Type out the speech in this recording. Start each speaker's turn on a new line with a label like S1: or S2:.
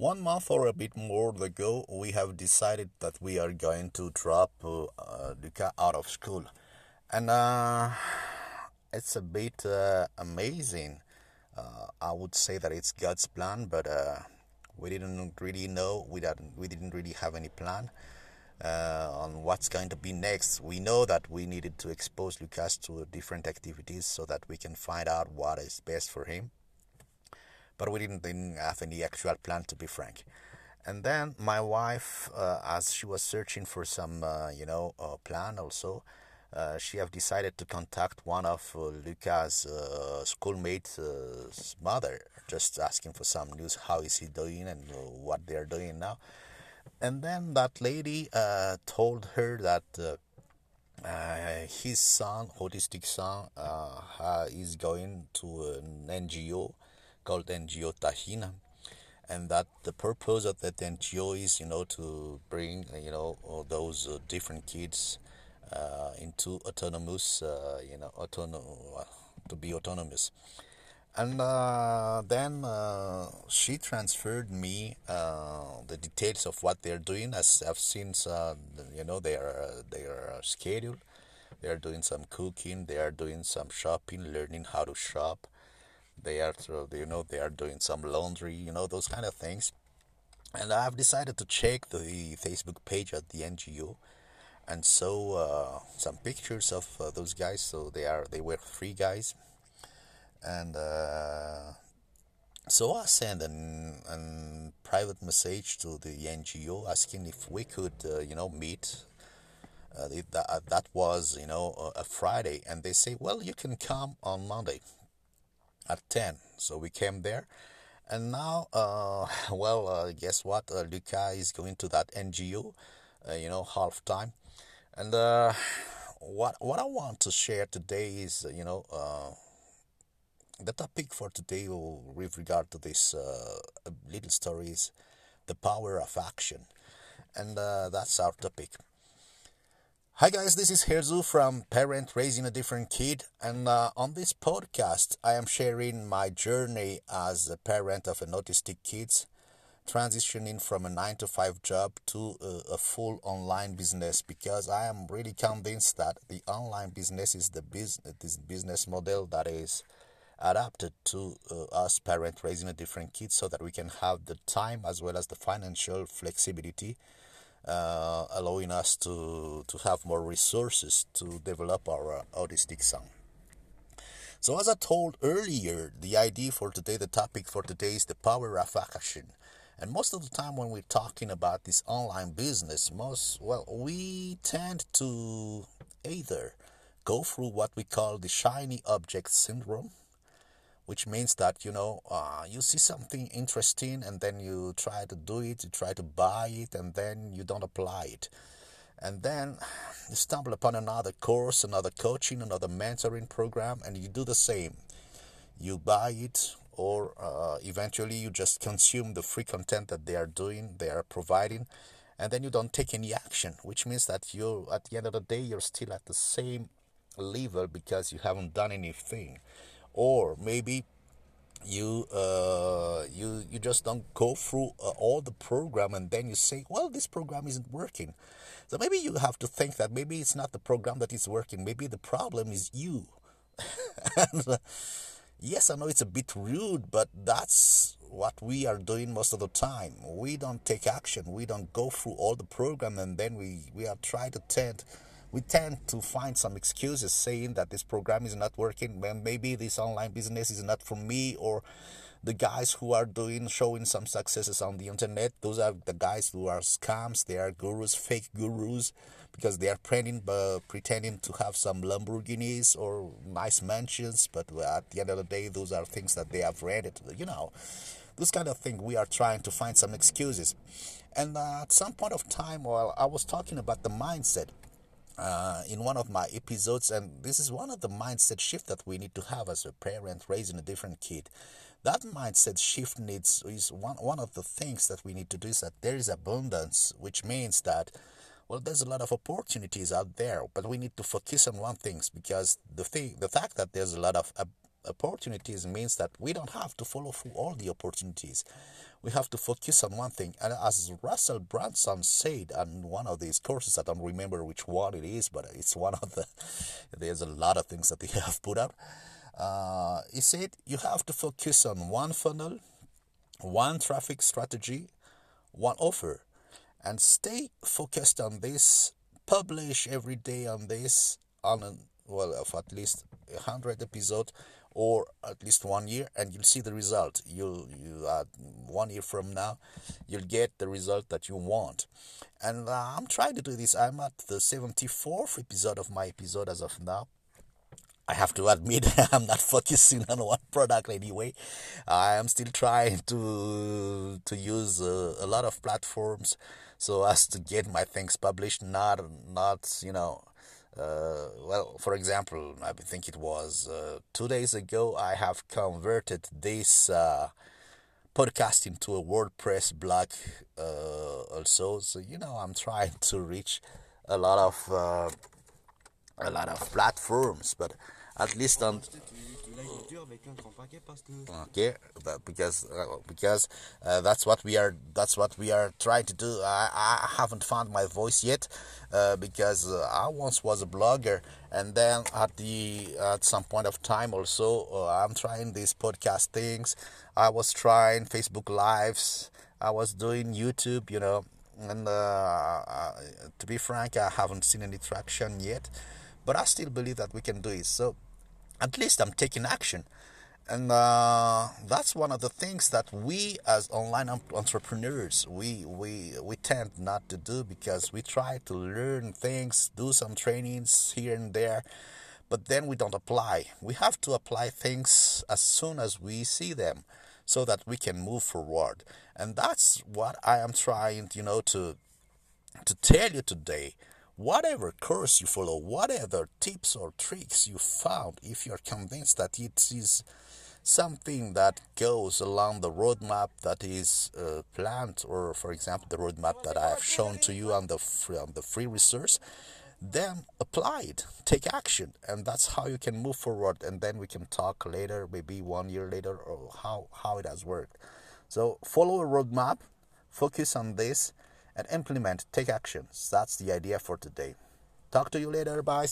S1: One month or a bit more ago, we have decided that we are going to drop uh, uh, Luca out of school. And uh, it's a bit uh, amazing. Uh, I would say that it's God's plan, but uh, we didn't really know. We didn't, we didn't really have any plan uh, on what's going to be next. We know that we needed to expose Lucas to different activities so that we can find out what is best for him. But we didn't, didn't have any actual plan, to be frank. And then my wife, uh, as she was searching for some, you know, plan also, uh, she have decided to contact one of uh, Lucas' uh, schoolmates' uh, mother, just asking for some news. How is he doing and uh, what they're doing now? And then that lady uh, told her that his son, autistic son, is going to an NGO called NGO Tahina and that the purpose of that NGO is, you know, to bring, you know, those uh, different kids uh, into autonomous, uh, you know, autonom- to be autonomous. And uh, then uh, she transferred me uh, the details of what they're doing. As I've seen, uh, you know, they are scheduled. They are doing some cooking. They are doing some shopping, learning how to shop. They are, you know, they are doing some laundry. You know, those kind of things. And I've decided to check the Facebook page at the NGO and so uh, some pictures of uh, those guys. So they are they were three guys, and uh, so I sent an, an private message to the NGO asking if we could uh, you know meet. Uh, that, that was you know a Friday, and they say, well, you can come on Monday at ten. So we came there, and now, well, guess what? Luca is going to that NGO, you know, half time and uh, what what I want to share today is, you know, uh, the topic for today with regard to this uh, little story is the power of action, and uh, that's our topic. Hi guys, this is Herzu from Parent Raising a Different Kid, and uh, on this podcast, I am sharing my journey as a parent of an autistic kid, transitioning from a 9 to 5 job to a, a, full online business because I am really convinced that the online business is the business this business model that is adapted to uh, us parents raising a different kid so that we can have the time as well as the financial flexibility uh, allowing us to to have more resources to develop our uh, autistic son. So as I told earlier, the idea for today, the topic for today is the power of action. And most of the time when we're talking about this online business, most well, we tend to either go through what we call the shiny object syndrome, which means that you know uh, you see something interesting and then you try to do it, you try to buy it, and then you don't apply it. And then you stumble upon another course, another coaching, another mentoring program, and you do the same. You buy it, or uh, eventually you just consume the free content that they are doing, they are providing, and then you don't take any action, which means that you, at the end of the day, you're still at the same level because you haven't done anything, or maybe you uh, you you just don't go through uh, all the program and then you say well this program isn't working so maybe you have to think that maybe it's not the program that is working maybe the problem is you and, uh, Yes, I know it's a bit rude, but that's what we are doing most of the time. We don't take action. We don't go through all the program, and then we we are trying to tend. We tend to find some excuses saying that this program is not working. Maybe this online business is not for me, or the guys who are doing showing some successes on the internet. Those are the guys who are scams. They are gurus, fake gurus because they are pretending, uh, pretending to have some Lamborghinis or nice mansions, but at the end of the day, those are things that they have rented. You know, this kind of thing. We are trying to find some excuses, and uh, at some point of time, while I was talking about the mindset. Uh, in one of my episodes, and this is one of the mindset shift that we need to have as a parent raising a different kid. That mindset shift needs is one one of the things that we need to do is that there is abundance, which means that well, there's a lot of opportunities out there, but we need to focus on one thing because the thing, the fact that there's a lot of opportunities means that we don't have to follow through all the opportunities. We have to focus on one thing. And as Russell Brunson said on one of these courses, I don't remember which one it is, but it's one of the, there's a lot of things that they have put up. Uh, he said you have to focus on one funnel, one traffic strategy, one offer, and stay focused on this. Publish every day on this on well of at least hundred episode or at least one year and you'll see the result you'll you uh, one year from now you'll get the result that you want and uh, i'm trying to do this i'm at the 74th episode of my episode as of now I have to admit I'm not focusing on one product anyway. I am still trying to to use uh, a lot of platforms so as to get my things published. Not not you know. Uh, well, for example, I think it was uh, two days ago. I have converted this uh, podcast into a WordPress blog uh, also. So you know, I'm trying to reach a lot of uh, a lot of platforms, but at least on okay but because uh, because uh, that's what we are that's what we are trying to do. I, I haven't found my voice yet uh, because uh, i once was a blogger and then at the at some point of time also uh, i'm trying these podcast things. I was trying facebook lives. I was doing youtube you know and uh, to be frank i haven't seen any traction yet but i still believe that we can do it. So at least I'm taking action. And uh, that's one of the things that we as online entrepreneurs we, we we tend not to do because we try to learn things, do some trainings here and there, but then we don't apply. We have to apply things as soon as we see them, so that we can move forward. And that's what I am trying, you know, to to tell you today whatever course you follow, whatever tips or tricks you found, if you're convinced that it is something that goes along the roadmap that is uh, planned, or for example, the roadmap that I have shown to you on the free, on the free resource, then apply it, take action, and that's how you can move forward. And then we can talk later, maybe one year later, or how how it has worked. So follow a roadmap, focus on this and implement, take actions. That's the idea for today. Talk to you later. Bye.